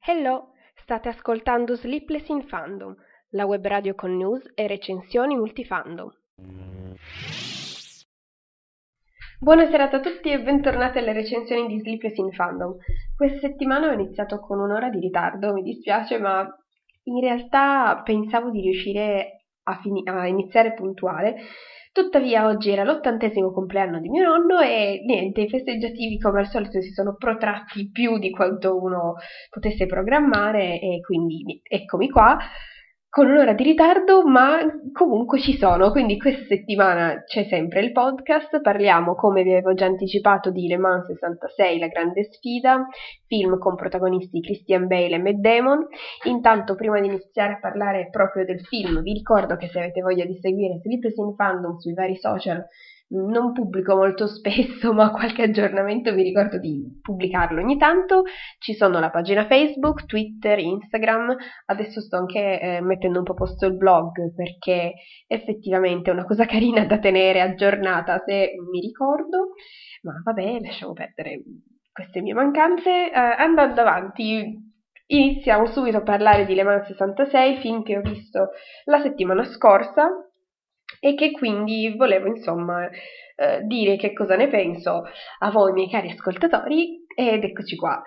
Hello, state ascoltando Sleepless in Fandom, la web radio con news e recensioni multifandom. Buonasera a tutti e bentornati alle recensioni di Sleepless in Fandom. Questa settimana ho iniziato con un'ora di ritardo, mi dispiace, ma in realtà pensavo di riuscire a, fini- a iniziare puntuale. Tuttavia oggi era l'ottantesimo compleanno di mio nonno e niente, i festeggiativi come al solito si sono protratti più di quanto uno potesse programmare e quindi eccomi qua con un'ora di ritardo, ma comunque ci sono, quindi questa settimana c'è sempre il podcast, parliamo, come vi avevo già anticipato, di Le Mans 66, La grande sfida, film con protagonisti Christian Bale e Matt Damon. Intanto, prima di iniziare a parlare proprio del film, vi ricordo che se avete voglia di seguire Sleepless in Fandom sui vari social, non pubblico molto spesso, ma qualche aggiornamento vi ricordo di pubblicarlo ogni tanto. Ci sono la pagina Facebook, Twitter, Instagram. Adesso sto anche eh, mettendo un po' posto il blog perché effettivamente è una cosa carina da tenere aggiornata se mi ricordo. Ma vabbè, lasciamo perdere queste mie mancanze. Eh, andando avanti, iniziamo subito a parlare di Le Mans 66, film che ho visto la settimana scorsa e che quindi volevo insomma eh, dire che cosa ne penso a voi miei cari ascoltatori ed eccoci qua.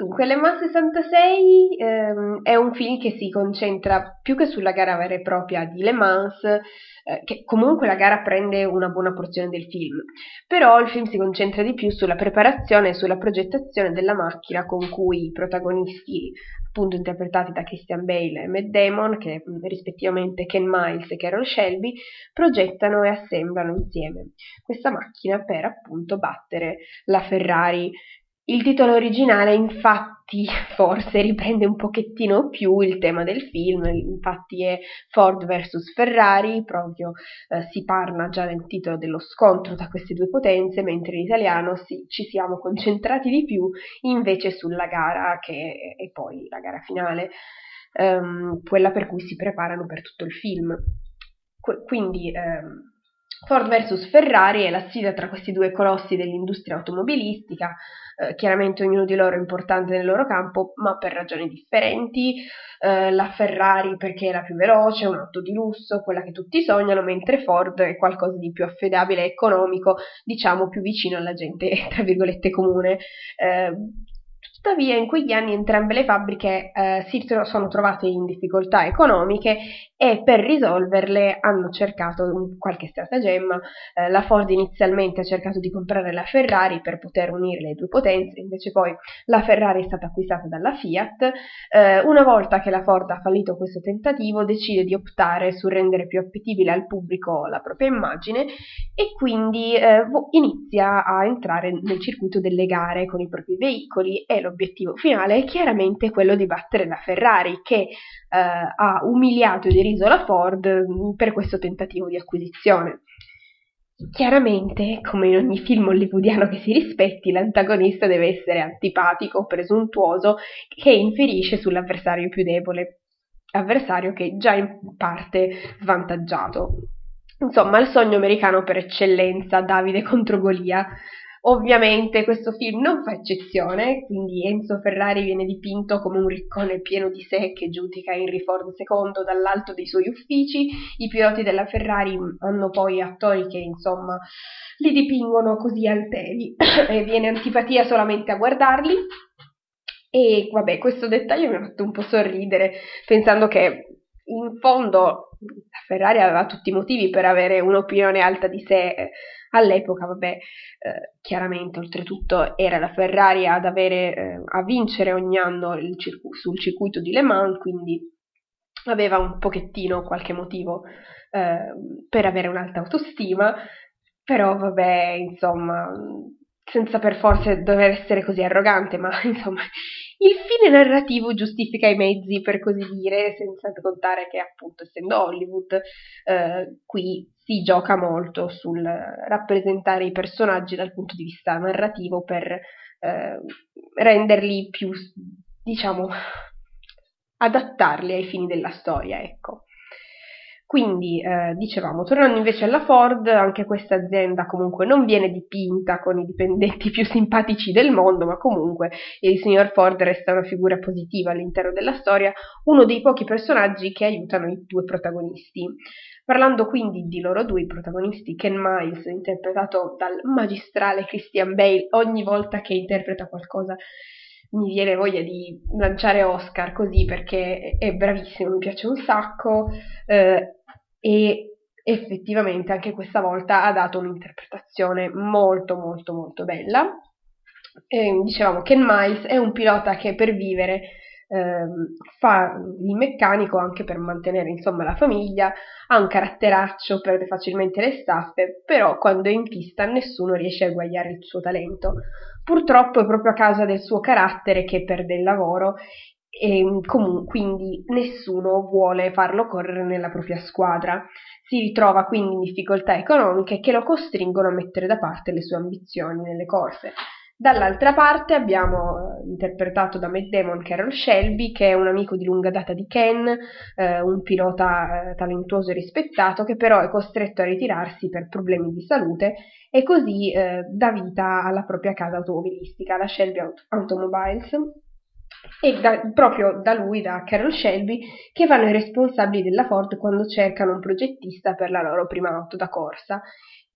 Dunque, Le Mans 66 ehm, è un film che si concentra più che sulla gara vera e propria di Le Mans, eh, che comunque la gara prende una buona porzione del film, però il film si concentra di più sulla preparazione e sulla progettazione della macchina con cui i protagonisti, appunto interpretati da Christian Bale e Matt Damon, che rispettivamente Ken Miles e Carol Shelby, progettano e assemblano insieme questa macchina per appunto battere la Ferrari il titolo originale infatti forse riprende un pochettino più il tema del film, infatti è Ford vs Ferrari, proprio eh, si parla già nel titolo dello scontro tra queste due potenze, mentre in italiano si, ci siamo concentrati di più invece sulla gara che è poi la gara finale, ehm, quella per cui si preparano per tutto il film. Qu- quindi ehm, Ford vs Ferrari è la sfida tra questi due colossi dell'industria automobilistica, eh, chiaramente ognuno di loro è importante nel loro campo, ma per ragioni differenti. Eh, la Ferrari perché è la più veloce, un'auto di lusso, quella che tutti sognano, mentre Ford è qualcosa di più affidabile economico, diciamo più vicino alla gente, tra virgolette, comune. Eh, Tuttavia in quegli anni entrambe le fabbriche eh, si sono trovate in difficoltà economiche e per risolverle hanno cercato un, qualche stratagemma. Eh, la Ford inizialmente ha cercato di comprare la Ferrari per poter unire le due potenze, invece poi la Ferrari è stata acquistata dalla Fiat. Eh, una volta che la Ford ha fallito questo tentativo decide di optare su rendere più appetibile al pubblico la propria immagine e quindi eh, inizia a entrare nel circuito delle gare con i propri veicoli e lo l'obiettivo finale è chiaramente quello di battere la Ferrari che eh, ha umiliato e deriso la Ford mm, per questo tentativo di acquisizione. Chiaramente, come in ogni film hollywoodiano che si rispetti, l'antagonista deve essere antipatico, presuntuoso, che inferisce sull'avversario più debole, avversario che è già in parte svantaggiato. Insomma, il sogno americano per eccellenza, Davide contro Golia, Ovviamente questo film non fa eccezione, quindi Enzo Ferrari viene dipinto come un riccone pieno di sé che giudica Henry Ford II dall'alto dei suoi uffici, i piloti della Ferrari hanno poi attori che insomma li dipingono così alteri e viene antipatia solamente a guardarli. E vabbè, questo dettaglio mi ha fatto un po' sorridere, pensando che in fondo Ferrari aveva tutti i motivi per avere un'opinione alta di sé All'epoca, vabbè, eh, chiaramente, oltretutto, era la Ferrari ad avere, eh, a vincere ogni anno circu- sul circuito di Le Mans, quindi aveva un pochettino qualche motivo eh, per avere un'alta autostima, però vabbè, insomma, senza per forza dover essere così arrogante, ma insomma, il fine narrativo giustifica i mezzi, per così dire, senza contare che appunto essendo Hollywood, eh, qui si gioca molto sul rappresentare i personaggi dal punto di vista narrativo per eh, renderli più, diciamo, adattarli ai fini della storia, ecco. Quindi, eh, dicevamo, tornando invece alla Ford, anche questa azienda comunque non viene dipinta con i dipendenti più simpatici del mondo, ma comunque il signor Ford resta una figura positiva all'interno della storia, uno dei pochi personaggi che aiutano i due protagonisti. Parlando quindi di loro due, i protagonisti, Ken Miles, interpretato dal magistrale Christian Bale, ogni volta che interpreta qualcosa mi viene voglia di lanciare Oscar così perché è bravissimo, mi piace un sacco. Eh, e effettivamente anche questa volta ha dato un'interpretazione molto molto molto bella. E, dicevamo Ken Miles è un pilota che per vivere eh, fa il meccanico anche per mantenere insomma la famiglia, ha un caratteraccio, perde facilmente le staffe, però quando è in pista nessuno riesce a eguagliare il suo talento. Purtroppo è proprio a causa del suo carattere che perde il lavoro e comunque, quindi nessuno vuole farlo correre nella propria squadra. Si ritrova quindi in difficoltà economiche che lo costringono a mettere da parte le sue ambizioni nelle corse. Dall'altra parte abbiamo eh, interpretato da Matt Damon Carol Shelby, che è un amico di lunga data di Ken, eh, un pilota eh, talentuoso e rispettato, che però è costretto a ritirarsi per problemi di salute e così eh, dà vita alla propria casa automobilistica, la Shelby Automobiles, e da, proprio da lui, da Carol Shelby, che vanno i responsabili della Ford quando cercano un progettista per la loro prima auto da corsa.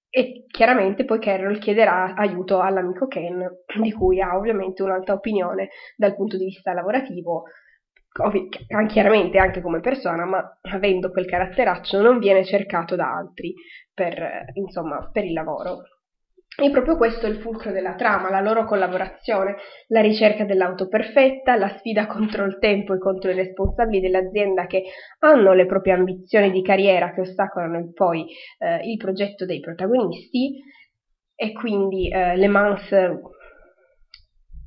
E chiaramente poi Carol chiederà aiuto all'amico Ken, di cui ha ovviamente un'altra opinione dal punto di vista lavorativo, chiaramente anche come persona, ma avendo quel caratteraccio non viene cercato da altri per, insomma, per il lavoro. E proprio questo è il fulcro della trama, la loro collaborazione, la ricerca dell'auto perfetta, la sfida contro il tempo e contro i responsabili dell'azienda che hanno le proprie ambizioni di carriera che ostacolano poi eh, il progetto dei protagonisti. E quindi eh, Le Mans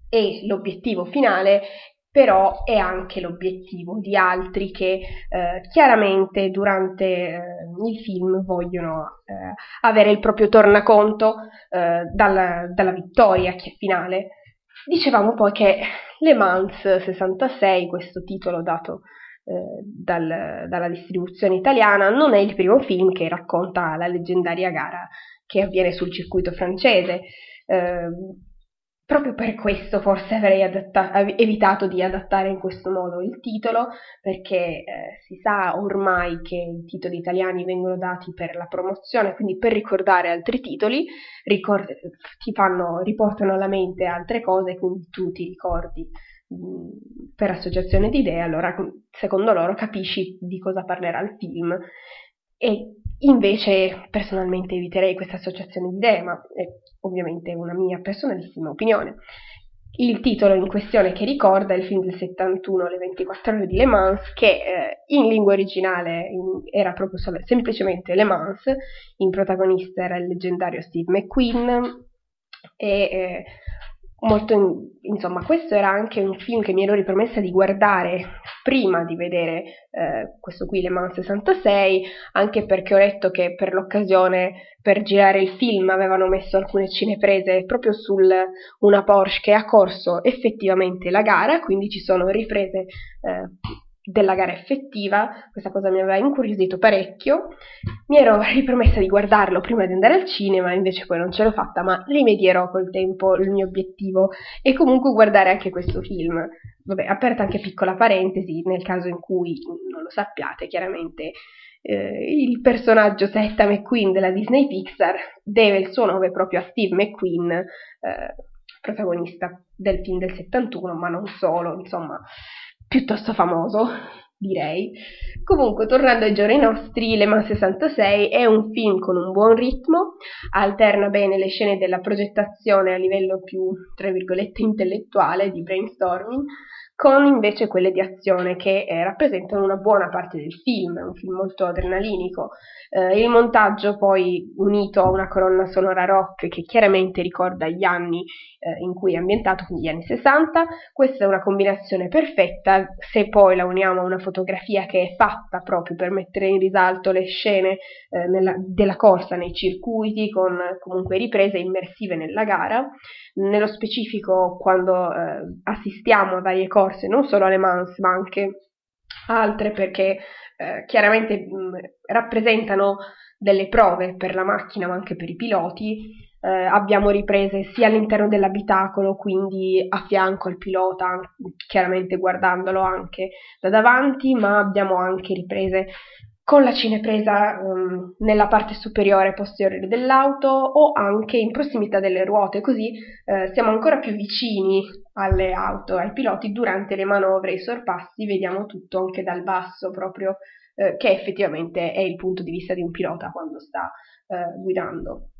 è l'obiettivo finale però è anche l'obiettivo di altri che eh, chiaramente durante eh, il film vogliono eh, avere il proprio tornaconto eh, dalla, dalla, vittoria finale. Dicevamo poi che Le Mans 66, questo titolo dato eh, dal, dalla distribuzione italiana, non è il primo film che racconta la leggendaria gara che avviene sul circuito francese. Eh, Proprio per questo forse avrei adatta- evitato di adattare in questo modo il titolo, perché eh, si sa ormai che i titoli italiani vengono dati per la promozione, quindi per ricordare altri titoli, ricord- ti fanno, riportano alla mente altre cose, quindi tu ti ricordi mh, per associazione di idee, allora secondo loro capisci di cosa parlerà il film. E invece personalmente eviterei questa associazione di idee, ma è ovviamente una mia personalissima opinione. Il titolo in questione che ricorda è il film del 71, Le 24 ore di Le Mans, che eh, in lingua originale in, era proprio solo, semplicemente Le Mans, in protagonista era il leggendario Steve McQueen e eh, molto, insomma, questo era anche un film che mi ero ripromessa di guardare prima di vedere eh, questo qui, Le Mans 66, anche perché ho letto che per l'occasione, per girare il film, avevano messo alcune cineprese proprio su una Porsche che ha corso effettivamente la gara, quindi ci sono riprese eh, della gara effettiva, questa cosa mi aveva incuriosito parecchio, mi ero ripromessa di guardarlo prima di andare al cinema, invece poi non ce l'ho fatta, ma rimedierò col tempo il mio obiettivo e comunque guardare anche questo film. Vabbè, aperta anche piccola parentesi, nel caso in cui non lo sappiate, chiaramente eh, il personaggio Setta McQueen della Disney Pixar deve il suo nome proprio a Steve McQueen, eh, protagonista del film del 71, ma non solo, insomma piuttosto famoso, direi. Comunque, tornando ai giorni nostri, Le Mans 66 è un film con un buon ritmo, alterna bene le scene della progettazione a livello più, tra virgolette, intellettuale, di brainstorming, con invece quelle di azione che eh, rappresentano una buona parte del film, è un film molto adrenalinico. Eh, il montaggio poi unito a una colonna sonora rock che chiaramente ricorda gli anni eh, in cui è ambientato, quindi gli anni 60, questa è una combinazione perfetta, se poi la uniamo a una fotografia che è fatta proprio per mettere in risalto le scene eh, nella, della corsa nei circuiti, con comunque riprese immersive nella gara, nello specifico quando eh, assistiamo a varie corse, non solo alle Mans, ma anche altre perché eh, chiaramente mh, rappresentano delle prove per la macchina ma anche per i piloti. Eh, abbiamo riprese sia all'interno dell'abitacolo, quindi a fianco al pilota, chiaramente guardandolo anche da davanti, ma abbiamo anche riprese con la cinepresa um, nella parte superiore e posteriore dell'auto o anche in prossimità delle ruote, così eh, siamo ancora più vicini alle auto, ai piloti durante le manovre i sorpassi, vediamo tutto anche dal basso proprio eh, che effettivamente è il punto di vista di un pilota quando sta eh, guidando.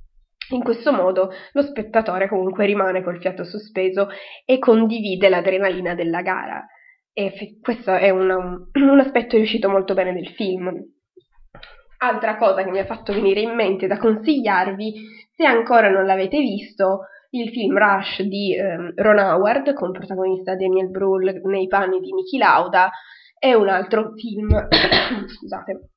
In questo modo lo spettatore comunque rimane col fiato sospeso e condivide l'adrenalina della gara. E f- questo è un, un aspetto riuscito molto bene del film. Altra cosa che mi ha fatto venire in mente da consigliarvi, se ancora non l'avete visto, il film Rush di um, Ron Howard con protagonista Daniel Brühl nei panni di Niki Lauda è un altro film scusate,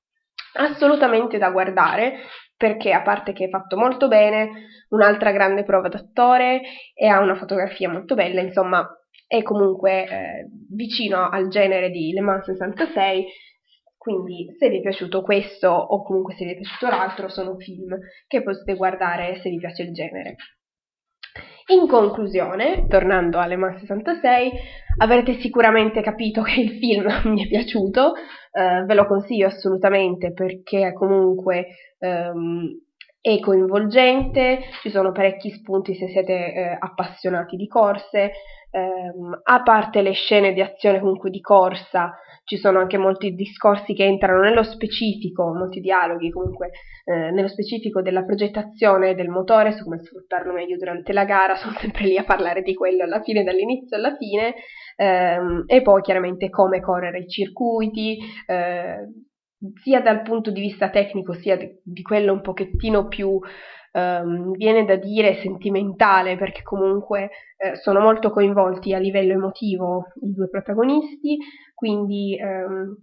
assolutamente da guardare perché a parte che è fatto molto bene, un'altra grande prova d'attore e ha una fotografia molto bella, insomma è comunque eh, vicino al genere di Le Mans 66 quindi se vi è piaciuto questo o comunque se vi è piaciuto l'altro sono film che potete guardare se vi piace il genere. In conclusione, tornando alle Man 66, avrete sicuramente capito che il film mi è piaciuto, eh, ve lo consiglio assolutamente perché comunque ehm, è coinvolgente, ci sono parecchi spunti se siete eh, appassionati di corse, ehm, a parte le scene di azione comunque di corsa, ci sono anche molti discorsi che entrano nello specifico, molti dialoghi comunque eh, nello specifico della progettazione del motore, su come sfruttarlo meglio durante la gara, sono sempre lì a parlare di quello alla fine, dall'inizio alla fine, ehm, e poi chiaramente come correre i circuiti, eh, sia dal punto di vista tecnico sia di, di quello un pochettino più um, viene da dire sentimentale perché comunque eh, sono molto coinvolti a livello emotivo i due protagonisti, quindi um,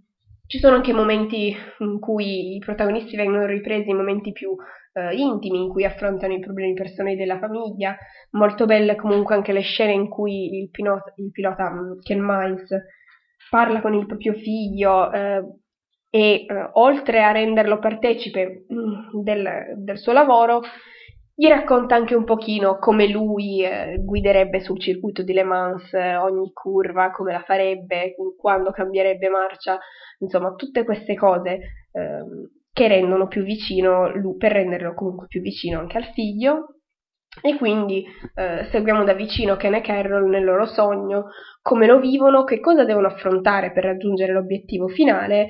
ci sono anche momenti in cui i protagonisti vengono ripresi, momenti più uh, intimi, in cui affrontano i problemi personali della famiglia. Molto belle comunque anche le scene in cui il, pilota, il pilota Ken Miles parla con il proprio figlio, eh, e eh, oltre a renderlo partecipe mm, del, del, suo lavoro, gli racconta anche un pochino come lui eh, guiderebbe sul circuito di Le Mans eh, ogni curva, come la farebbe, quando cambierebbe marcia, insomma tutte queste cose ehm, che rendono più vicino, lui, per renderlo comunque più vicino anche al figlio. E quindi eh, seguiamo da vicino Ken e Carroll nel loro sogno, come lo vivono, che cosa devono affrontare per raggiungere l'obiettivo finale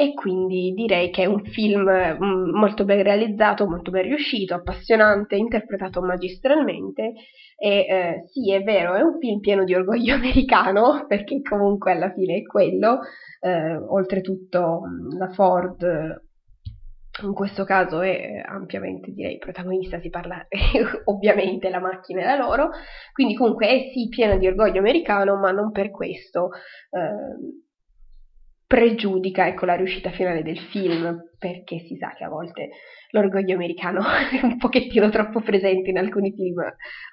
e quindi direi che è un film mm, molto ben realizzato, molto ben riuscito, appassionante, interpretato magistralmente. E eh, sì, è vero, è un film pieno di orgoglio americano, perché comunque alla fine è quello, eh, oltretutto mm, la Ford in questo caso è ampiamente direi protagonista, si parla ovviamente la macchina la loro, quindi comunque è sì pieno di orgoglio americano, ma non per questo. Eh, pregiudica ecco, la riuscita finale del film, perché si sa che a volte l'orgoglio americano è un pochettino troppo presente in alcuni film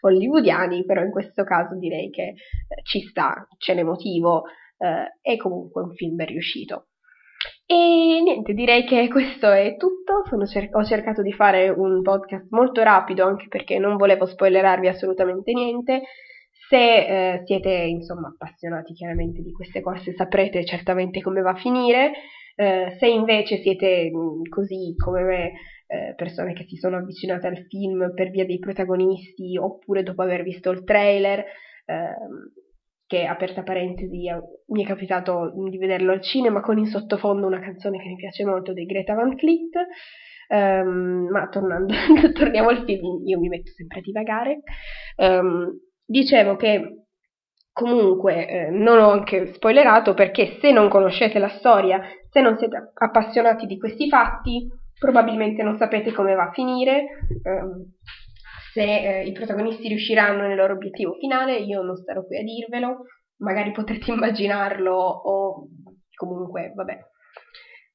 hollywoodiani, però in questo caso direi che eh, ci sta, ce n'è motivo, eh, è comunque un film ben riuscito. E niente, direi che questo è tutto. Cer- ho cercato di fare un podcast molto rapido anche perché non volevo spoilerarvi assolutamente niente. Se eh, siete insomma appassionati chiaramente di queste corse saprete certamente come va a finire, eh, se invece siete mh, mm, così come me, eh, persone che si sono avvicinate al film per via dei protagonisti oppure dopo aver visto il trailer, ehm, che aperta parentesi mi è capitato di vederlo al cinema con in sottofondo una canzone che mi piace molto di Greta Van Fleet. Um, ma tornando, torniamo al film, io mi metto sempre a divagare. Um, dicevo che comunque eh, non ho anche spoilerato perché se non conoscete la storia, se non siete appassionati di questi fatti, probabilmente non sapete come va a finire, eh, se eh, i protagonisti riusciranno nel loro obiettivo finale, io non starò qui a dirvelo, magari potrete immaginarlo o comunque, vabbè,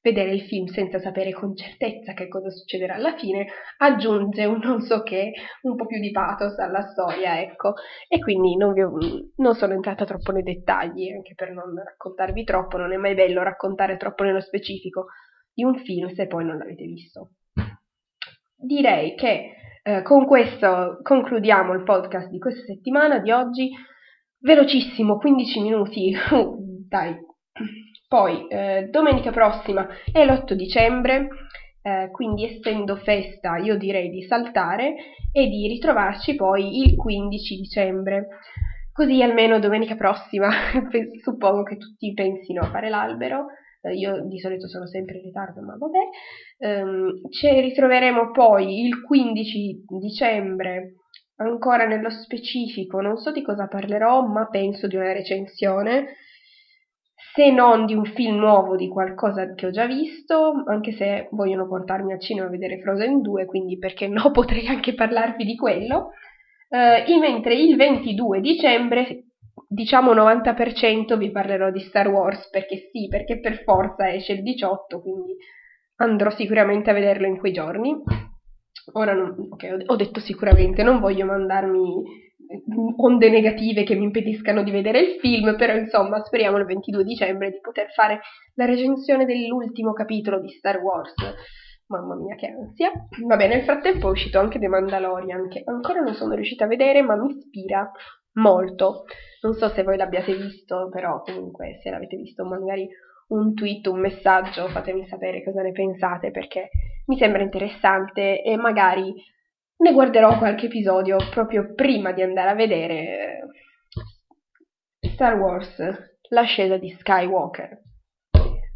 vedere il film senza sapere con certezza che cosa succederà alla fine, aggiunge un non so che, un po' più di pathos alla storia, ecco. E quindi non, ho, non sono entrata troppo nei dettagli, anche per non raccontarvi troppo, non è mai bello raccontare troppo nello specifico di un film se poi non l'avete visto. Direi che eh, con questo concludiamo il podcast di questa settimana, di oggi. Velocissimo, 15 minuti, dai, poi, eh, domenica prossima è l'8 dicembre, eh, quindi essendo festa io direi di saltare e di ritrovarci poi il 15 dicembre. Così almeno domenica prossima suppongo che tutti pensino a fare l'albero. Eh, io di solito sono sempre in ritardo, ma vabbè. Um, ci ritroveremo poi il 15 dicembre ancora nello specifico. Non so di cosa parlerò, ma penso di una recensione se non di un film nuovo, di qualcosa che ho già visto, anche se vogliono portarmi al cinema a vedere Frozen 2, quindi perché no, potrei anche parlarvi di quello. Uh, mentre il 22 dicembre, diciamo 90%, vi parlerò di Star Wars, perché sì, perché per forza esce il 18, quindi andrò sicuramente a vederlo in quei giorni. Ora, non, okay, ho detto sicuramente, non voglio mandarmi onde negative che mi impediscano di vedere il film, però insomma speriamo il 22 dicembre di poter fare la recensione dell'ultimo capitolo di Star Wars. Mamma mia che ansia. Vabbè, nel frattempo è uscito anche The Mandalorian, che ancora non sono riuscita a vedere, ma mi ispira molto. Non so se voi l'abbiate visto, però comunque se l'avete visto magari un tweet, un messaggio, fatemi sapere cosa ne pensate perché mi sembra interessante e magari ne guarderò qualche episodio proprio prima di andare a vedere Star Wars, l'ascesa di Skywalker.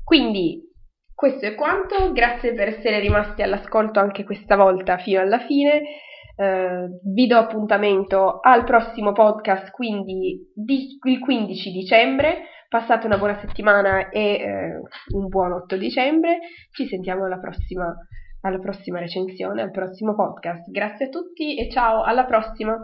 Quindi questo è quanto, grazie per essere rimasti all'ascolto anche questa volta fino alla fine. Uh, vi do appuntamento al prossimo podcast, quindi di, il 15 dicembre. Passate una buona settimana e uh, un buon 8 dicembre. Ci sentiamo alla prossima alla prossima recensione, al prossimo podcast. Grazie a tutti e ciao, alla prossima!